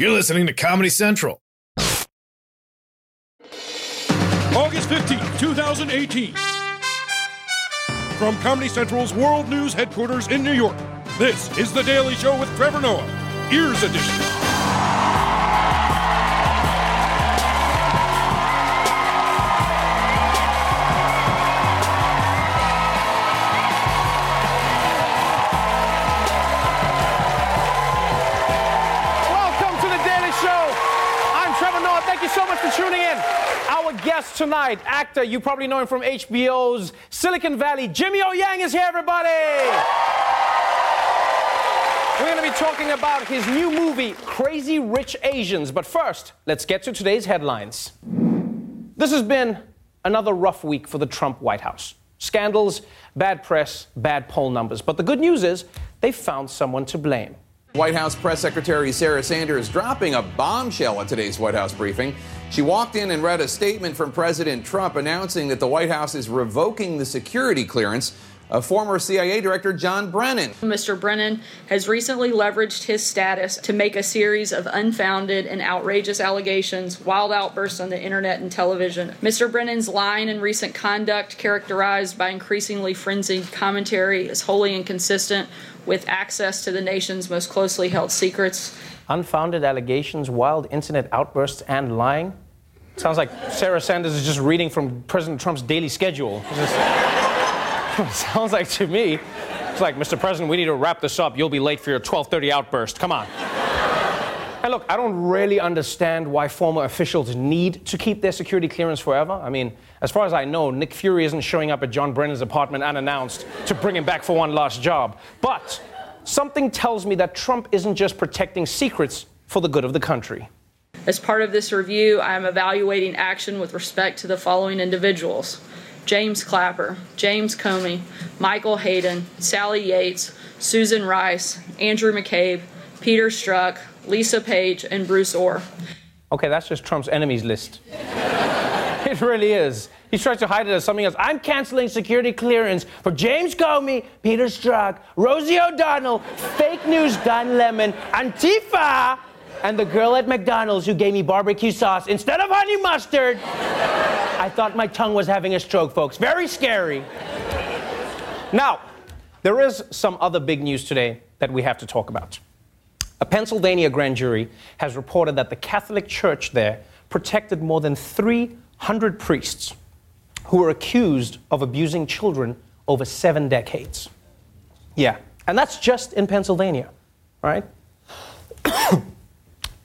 You're listening to Comedy Central. August 15th, 2018. From Comedy Central's World News headquarters in New York, this is The Daily Show with Trevor Noah, Ears Edition. Thank you so much for tuning in. Our guest tonight, actor, you probably know him from HBO's Silicon Valley. Jimmy O Yang is here, everybody. We're going to be talking about his new movie, Crazy Rich Asians. But first, let's get to today's headlines. This has been another rough week for the Trump White House. Scandals, bad press, bad poll numbers. But the good news is they found someone to blame. White House Press Secretary Sarah Sanders dropping a bombshell at today's White House briefing. She walked in and read a statement from President Trump announcing that the White House is revoking the security clearance of former CIA Director John Brennan. Mr. Brennan has recently leveraged his status to make a series of unfounded and outrageous allegations, wild outbursts on the internet and television. Mr. Brennan's line and recent conduct, characterized by increasingly frenzied commentary, is wholly inconsistent with access to the nation's most closely held secrets. Unfounded allegations, wild internet outbursts, and lying. Sounds like Sarah Sanders is just reading from President Trump's daily schedule. Just- sounds like to me, it's like, Mr. President, we need to wrap this up. You'll be late for your 12:30 outburst. Come on. And look, I don't really understand why former officials need to keep their security clearance forever. I mean, as far as I know, Nick Fury isn't showing up at John Brennan's apartment unannounced to bring him back for one last job. But something tells me that Trump isn't just protecting secrets for the good of the country. As part of this review, I am evaluating action with respect to the following individuals James Clapper, James Comey, Michael Hayden, Sally Yates, Susan Rice, Andrew McCabe, Peter Strzok, Lisa Page, and Bruce Ohr. Okay, that's just Trump's enemies list. it really is. He tries to hide it as something else. I'm canceling security clearance for James Comey, Peter Strzok, Rosie O'Donnell, fake news Don Lemon, Antifa, and the girl at McDonald's who gave me barbecue sauce instead of honey mustard. I thought my tongue was having a stroke, folks. Very scary. Now, there is some other big news today that we have to talk about. A Pennsylvania grand jury has reported that the Catholic Church there protected more than 300 priests who were accused of abusing children over seven decades. Yeah, and that's just in Pennsylvania, right?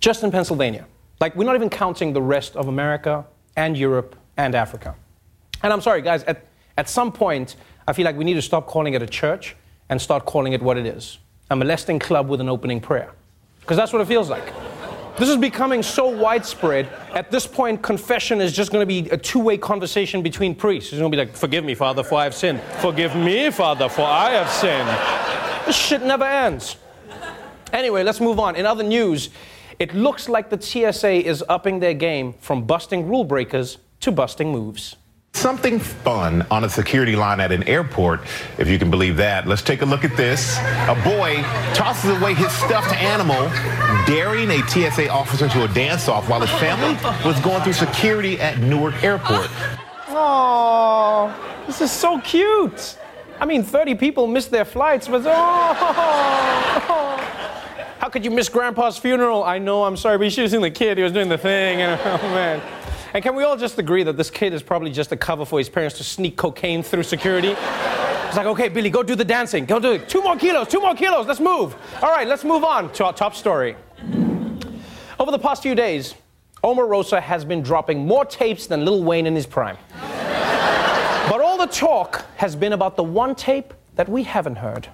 just in Pennsylvania. Like, we're not even counting the rest of America and Europe and Africa. And I'm sorry, guys, at, at some point, I feel like we need to stop calling it a church and start calling it what it is a molesting club with an opening prayer. Because that's what it feels like. This is becoming so widespread. At this point, confession is just going to be a two way conversation between priests. It's going to be like, Forgive me, Father, for I have sinned. Forgive me, Father, for I have sinned. This shit never ends. Anyway, let's move on. In other news, it looks like the TSA is upping their game from busting rule breakers to busting moves. Something fun on a security line at an airport, if you can believe that. Let's take a look at this. A boy tosses away his stuffed animal, daring a TSA officer to a dance off while his family was going through security at Newark Airport. Oh, this is so cute. I mean, 30 people missed their flights, but oh, how could you miss Grandpa's funeral? I know, I'm sorry, but you should have seen the kid. He was doing the thing, and oh man. And can we all just agree that this kid is probably just a cover for his parents to sneak cocaine through security? It's like, okay, Billy, go do the dancing. Go do it. Two more kilos, two more kilos. Let's move. All right, let's move on to our top story. Over the past few days, Omarosa has been dropping more tapes than Lil Wayne in his prime. but all the talk has been about the one tape that we haven't heard.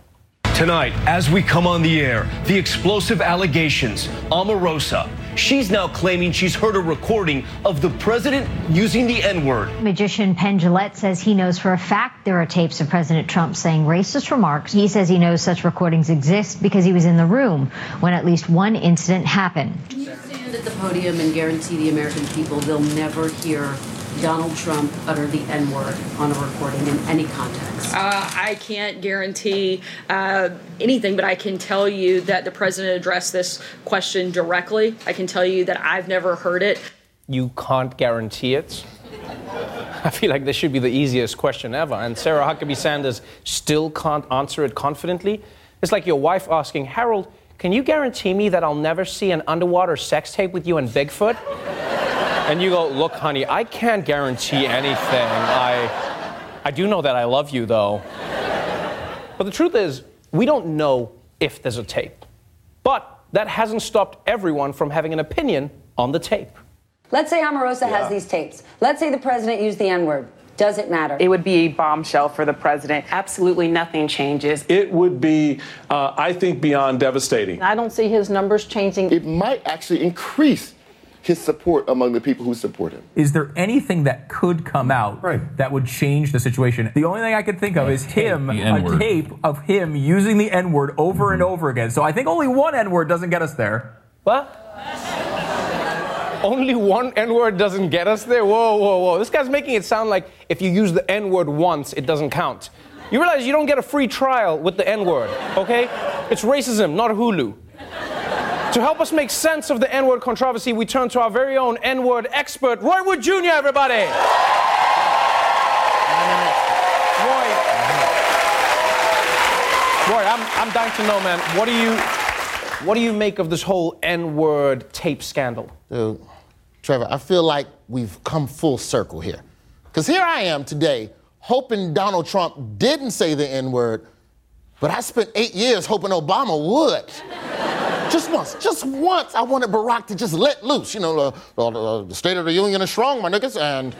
Tonight, as we come on the air, the explosive allegations. Omarosa. She's now claiming she's heard a recording of the president using the N word. Magician Penn Jillette says he knows for a fact there are tapes of President Trump saying racist remarks. He says he knows such recordings exist because he was in the room when at least one incident happened. Can you stand at the podium and guarantee the American people they'll never hear Donald Trump utter the N word on a recording in any context? Uh, I can't guarantee uh, anything, but I can tell you that the president addressed this question directly. I can tell you that I've never heard it. You can't guarantee it? I feel like this should be the easiest question ever. And Sarah Huckabee Sanders still can't answer it confidently. It's like your wife asking, Harold, can you guarantee me that I'll never see an underwater sex tape with you and Bigfoot? And you go, look, honey, I can't guarantee anything. I, I do know that I love you, though. But the truth is, we don't know if there's a tape. But that hasn't stopped everyone from having an opinion on the tape. Let's say Omarosa yeah. has these tapes. Let's say the president used the N word. Does it matter? It would be a bombshell for the president. Absolutely nothing changes. It would be, uh, I think, beyond devastating. I don't see his numbers changing. It might actually increase his support among the people who support him. Is there anything that could come out right. that would change the situation? The only thing I could think of is him, a tape of him using the N word over mm-hmm. and over again. So I think only one N word doesn't get us there. What? only one N word doesn't get us there? Whoa, whoa, whoa. This guy's making it sound like if you use the N word once, it doesn't count. You realize you don't get a free trial with the N word, okay? It's racism, not Hulu. To help us make sense of the N word controversy, we turn to our very own N word expert, Roy Wood Jr., everybody. Roy, Roy, I'm, I'm dying to know, man, what do you. What do you make of this whole N word tape scandal? Dude, Trevor, I feel like we've come full circle here. Because here I am today, hoping Donald Trump didn't say the N word, but I spent eight years hoping Obama would. Just once, just once, I wanted Barack to just let loose. You know, the, the State of the Union is strong, my niggas, and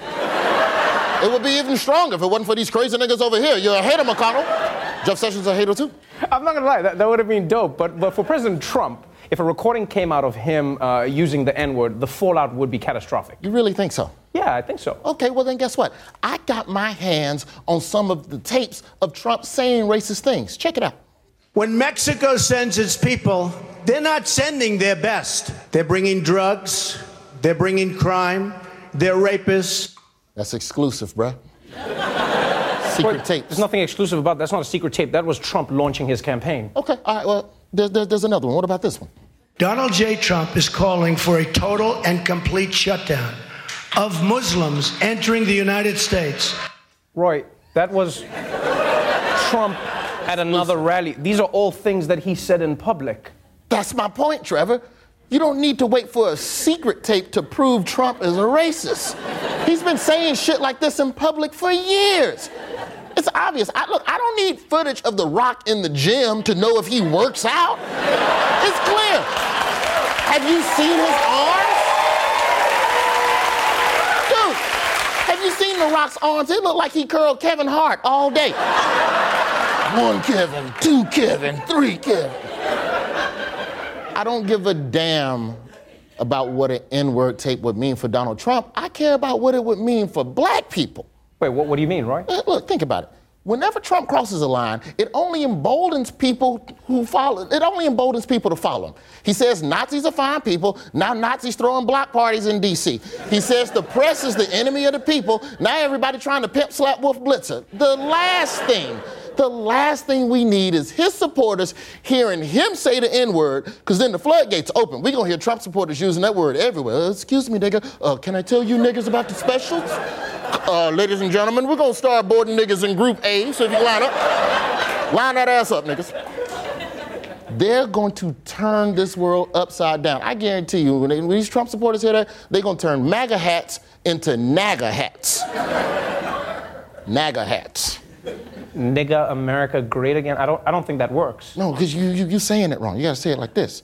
it would be even stronger if it wasn't for these crazy niggas over here. You're a hater, McConnell. Jeff Sessions a hater too. I'm not gonna lie, that, that would have been dope. But, but for President Trump, if a recording came out of him uh, using the N word, the fallout would be catastrophic. You really think so? Yeah, I think so. Okay, well then guess what? I got my hands on some of the tapes of Trump saying racist things. Check it out. When Mexico sends its people, they're not sending their best. They're bringing drugs, they're bringing crime, they're rapists. That's exclusive, bruh secret tape. There's nothing exclusive about that. That's not a secret tape. That was Trump launching his campaign. Okay, all right, well, there's, there's, there's another one. What about this one? Donald J. Trump is calling for a total and complete shutdown of Muslims entering the United States. Roy, that was Trump at another rally. These are all things that he said in public. That's my point, Trevor. You don't need to wait for a secret tape to prove Trump is a racist. He's been saying shit like this in public for years. It's obvious. I, look, I don't need footage of The Rock in the gym to know if he works out. It's clear. Have you seen his arms? Dude, have you seen The Rock's arms? It looked like he curled Kevin Hart all day. One Kevin, two Kevin, three Kevin. I don't give a damn about what an N word tape would mean for Donald Trump. I care about what it would mean for black people. Wait, what, what do you mean, Roy? Uh, look, think about it. Whenever Trump crosses a line, it only emboldens people who follow. It only emboldens people to follow him. He says Nazis are fine people. Now Nazis throwing block parties in D.C. He says the press is the enemy of the people. Now everybody trying to pimp slap Wolf Blitzer. The last thing the last thing we need is his supporters hearing him say the N word, because then the floodgates open. We're going to hear Trump supporters using that word everywhere. Uh, excuse me, nigga. Uh, can I tell you niggas about the specials? Uh, ladies and gentlemen, we're going to start boarding niggas in Group A, so if you line up, line that ass up, niggas. They're going to turn this world upside down. I guarantee you, when, they, when these Trump supporters hear that, they're going to turn MAGA hats into NAGA hats. NAGA hats nigga America great again. I don't, I don't think that works. No, because you, you, you're saying it wrong. You gotta say it like this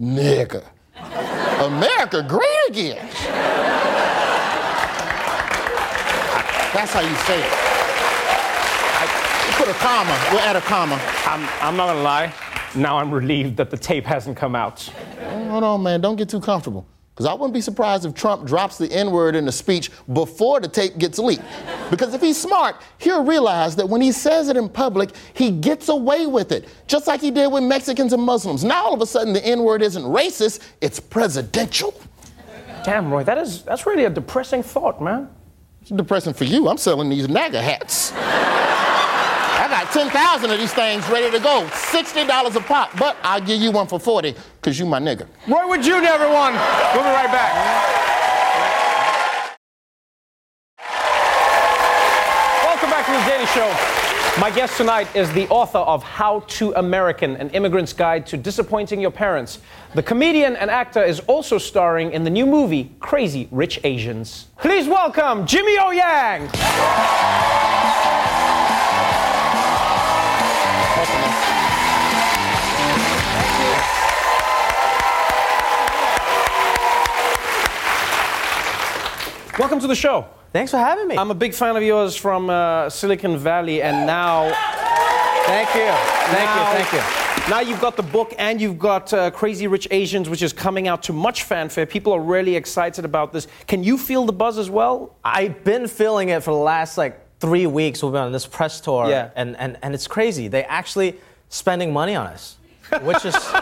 nigga. America great again. That's how you say it. I, put a comma. We'll add a comma. I'm, I'm not gonna lie. Now I'm relieved that the tape hasn't come out. Hold on, man. Don't get too comfortable. Because I wouldn't be surprised if Trump drops the N word in the speech before the tape gets leaked. Because if he's smart, he'll realize that when he says it in public, he gets away with it, just like he did with Mexicans and Muslims. Now all of a sudden, the N word isn't racist, it's presidential. Damn, Roy, that is, that's really a depressing thought, man. It's depressing for you. I'm selling these NAGA hats. I got 10,000 of these things ready to go. $60 a pop, but I'll give you one for 40 because you my nigga. Roy Wood Jr., everyone. We'll be right back. Welcome back to the Daily Show. My guest tonight is the author of How to American, an immigrant's guide to disappointing your parents. The comedian and actor is also starring in the new movie Crazy Rich Asians. Please welcome Jimmy O Yang. Welcome to the show. Thanks for having me. I'm a big fan of yours from uh, Silicon Valley, and now. Thank you. Thank now, you. Thank you. Now you've got the book and you've got uh, Crazy Rich Asians, which is coming out to much fanfare. People are really excited about this. Can you feel the buzz as well? I've been feeling it for the last like three weeks. We've been on this press tour, Yeah. and, and, and it's crazy. They actually spending money on us, which is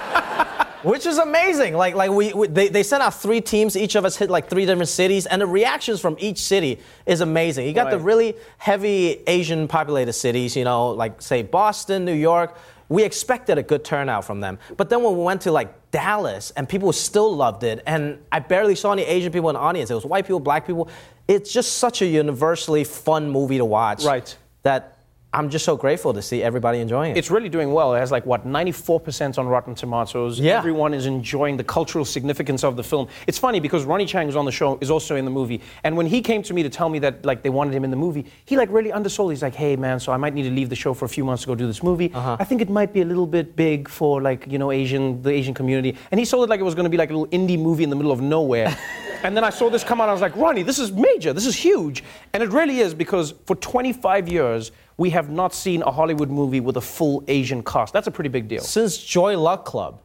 which is amazing. Like like we, we they, they sent out three teams. Each of us hit like three different cities, and the reactions from each city is amazing. You got the really heavy Asian populated cities, you know, like say Boston, New York. We expected a good turnout from them, but then when we went to like Dallas, and people still loved it, and I barely saw any Asian people in the audience. It was white people, black people. It's just such a universally fun movie to watch. Right. That I'm just so grateful to see everybody enjoying it. It's really doing well. It has like what 94% on Rotten Tomatoes. Yeah. Everyone is enjoying the cultural significance of the film. It's funny because Ronny Chieng who's on the show is also in the movie. And when he came to me to tell me that like they wanted him in the movie, he like really undersold. He's like, "Hey man, so I might need to leave the show for a few months to go do this movie. Uh-huh. I think it might be a little bit big for like, you know, Asian the Asian community." And he sold it like it was going to be like a little indie movie in the middle of nowhere. and then I saw this come out I was like, "Ronny, this is major. This is huge." And it really is because for 25 years we have not seen a Hollywood movie with a full Asian cast. That's a pretty big deal. since Joy Luck Club.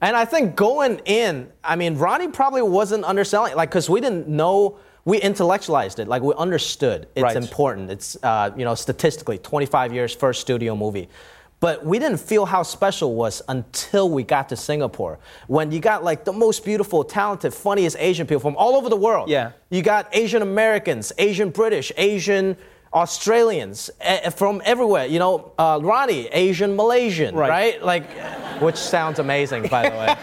And I think going in, I mean, Ronny probably wasn't underselling, like, because we didn't know, we intellectualized it, like, we understood it's Right. important. It's, uh, you know, statistically, 25 years, first studio movie. But we didn't feel how special it was until we got to Singapore. When you got like the most beautiful, talented, funniest Asian people from all over the world. Yeah. You got Asian Americans, Asian British, Asian Australians eh, from everywhere. You know, uh, Ronny, Asian Malaysian, Right. right? Like, which sounds amazing, by the way.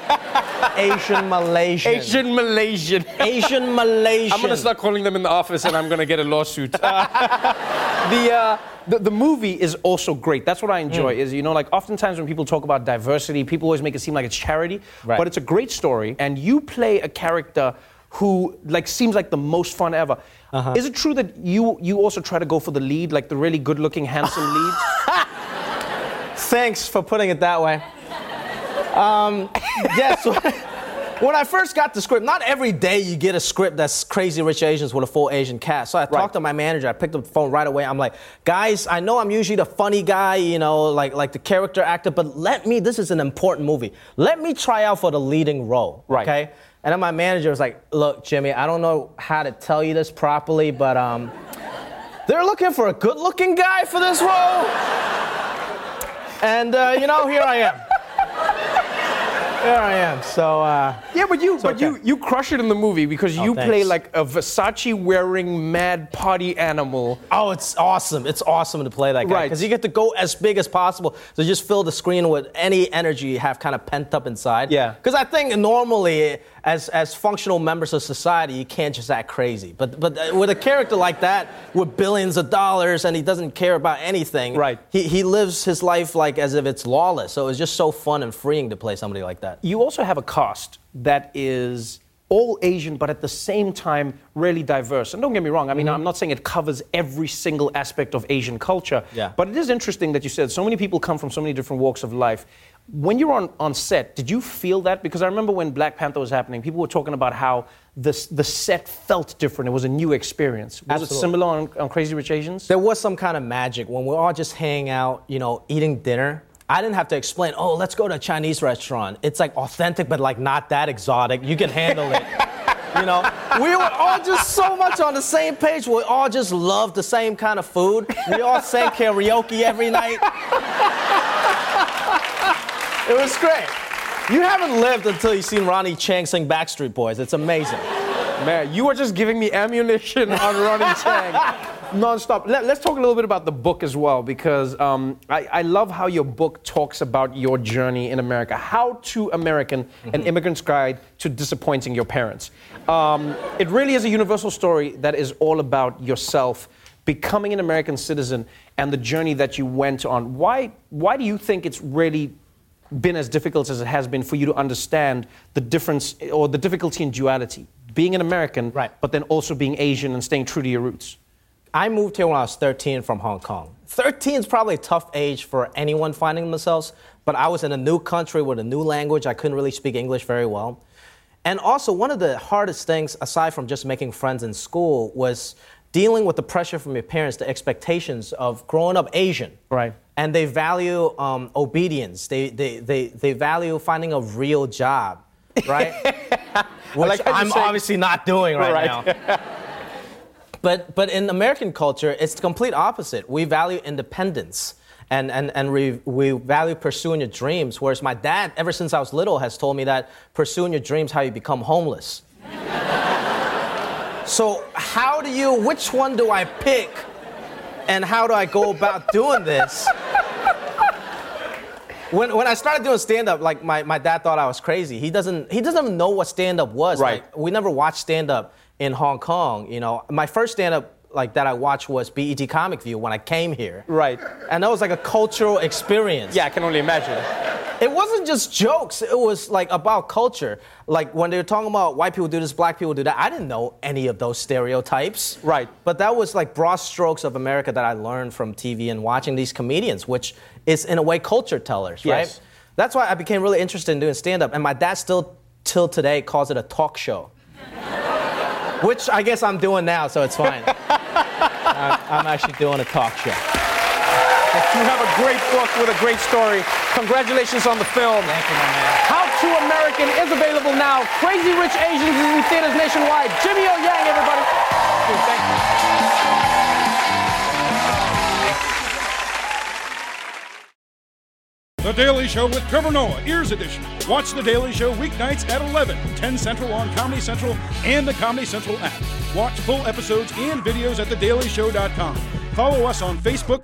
Asian Malaysian. Asian Malaysian. Asian Malaysian. I'm gonna start calling them in the office, and I'm gonna get a lawsuit. the, uh, the the movie is also great. That's what I enjoy. Mm. Is you know like oftentimes when people talk about diversity, people always make it seem like it's charity, Right. but it's a great story, and you play a character who like seems like the most fun ever. Uh-huh. Is it true that you you also try to go for the lead, like the really good-looking, handsome lead? Thanks for putting it that way. Um, yes. When I first got the script, not every day you get a script that's Crazy Rich Asians with a full Asian cast. So I talked to my manager. I picked up the phone right away. I'm like, guys, I know I'm usually the funny guy, you know, like like the character actor, but let me. This is an important movie. Let me try out for the leading role. Right. Okay. And then my manager was like, look, Jimmy, I don't know how to tell you this properly, but um, they're looking for a good-looking guy for this role. And uh, you know, here I am. Here I am. So uh, Yeah, but you but okay. you you crush it in the movie because Oh, you play like a Versace wearing mad party animal. Oh, it's awesome. It's awesome to play that guy. Right. Because you get to go as big as possible. So just fill the screen with any energy you have kind of pent up inside. Yeah. Because I think normally, as, as functional members of society, you can't just act crazy. But, but uh, with a character like that, with billions of dollars and he doesn't care about anything, Right. he, he lives his life like as if it's lawless. So it's just so fun and freeing to play somebody like that. You also have a cast that is all Asian, but at the same time really diverse. And don't get me wrong, I mean, I'm not saying it covers every single aspect of Asian culture, Yeah. but it is interesting that you said so many people come from so many different walks of life. When you're on, on set, did you feel that? Because I remember when Black Panther was happening, people were talking about how the, the set felt different. It was a new experience. Was it similar on, on Crazy Rich Asians? There was some kind of magic when we're all just hanging out, you know, eating dinner. I didn't have to explain, oh, let's go to a Chinese restaurant. It's like authentic, but like not that exotic. You can handle it. You know, we were all just so much on the same page. We all just loved the same kind of food. We all sang karaoke every night. It was great. You haven't lived until you've seen Ronny Chieng sing Backstreet Boys. It's amazing. Man, you are just giving me ammunition on Ronny Chieng nonstop. Let, us talk a little bit about the book as well, because um, I, I, love how your book talks about your journey in America. How to American, mm-hmm. an immigrant's guide to disappointing your parents. Um, it really is a universal story that is all about yourself becoming an American citizen and the journey that you went on. Why, why do you think it's really been as difficult as it has been for you to understand the difference or the difficulty in duality? Being an American, right. but then also being Asian and staying true to your roots. I moved here when I was 13 from Hong Kong. 13 is probably a tough age for anyone finding themselves, but I was in a new country with a new language. I couldn't really speak English very well. And also, one of the hardest things, aside from just making friends in school, was dealing with the pressure from your parents, the expectations of growing up Asian. Right. And they value um, obedience. They, they, they, they value finding a real job, right? Which like I'm say, obviously not doing right, right. now. but, but in American culture, it's the complete opposite. We value independence and, and, and we, we value pursuing your dreams. Whereas my dad, ever since I was little, has told me that pursuing your dreams how you become homeless. so how do you, which one do I pick and how do I go about doing this? When, when I started doing stand up, like my, my dad thought I was crazy. He doesn't he doesn't even know what stand up was. Right. Like, we never watched stand up in Hong Kong. You know, my first stand up like that I watched was BET Comic View when I came here. Right. And that was like a cultural experience. Yeah, I can only imagine. It wasn't just jokes. It was like about culture. Like when they were talking about white people do this, black people do that. I didn't know any of those stereotypes. Right. But that was like broad strokes of America that I learned from TV and watching these comedians, which is in a way culture tellers, right? Yes. That's why I became really interested in doing stand up. And my dad still till today calls it a talk show. which I guess I'm doing now, so it's fine. I'm actually doing a talk show. You have a great book with a great story. Congratulations on the film. Thank you, my man. How to American is available now. Crazy Rich Asians is in theaters nationwide. Jimmy O Yang, everybody. Thank you. The Daily Show with Trevor Noah, Ears Edition. Watch The Daily Show weeknights at 11, 10 Central on Comedy Central and the Comedy Central app. Watch full episodes and videos at thedailyshow.com. Follow us on Facebook,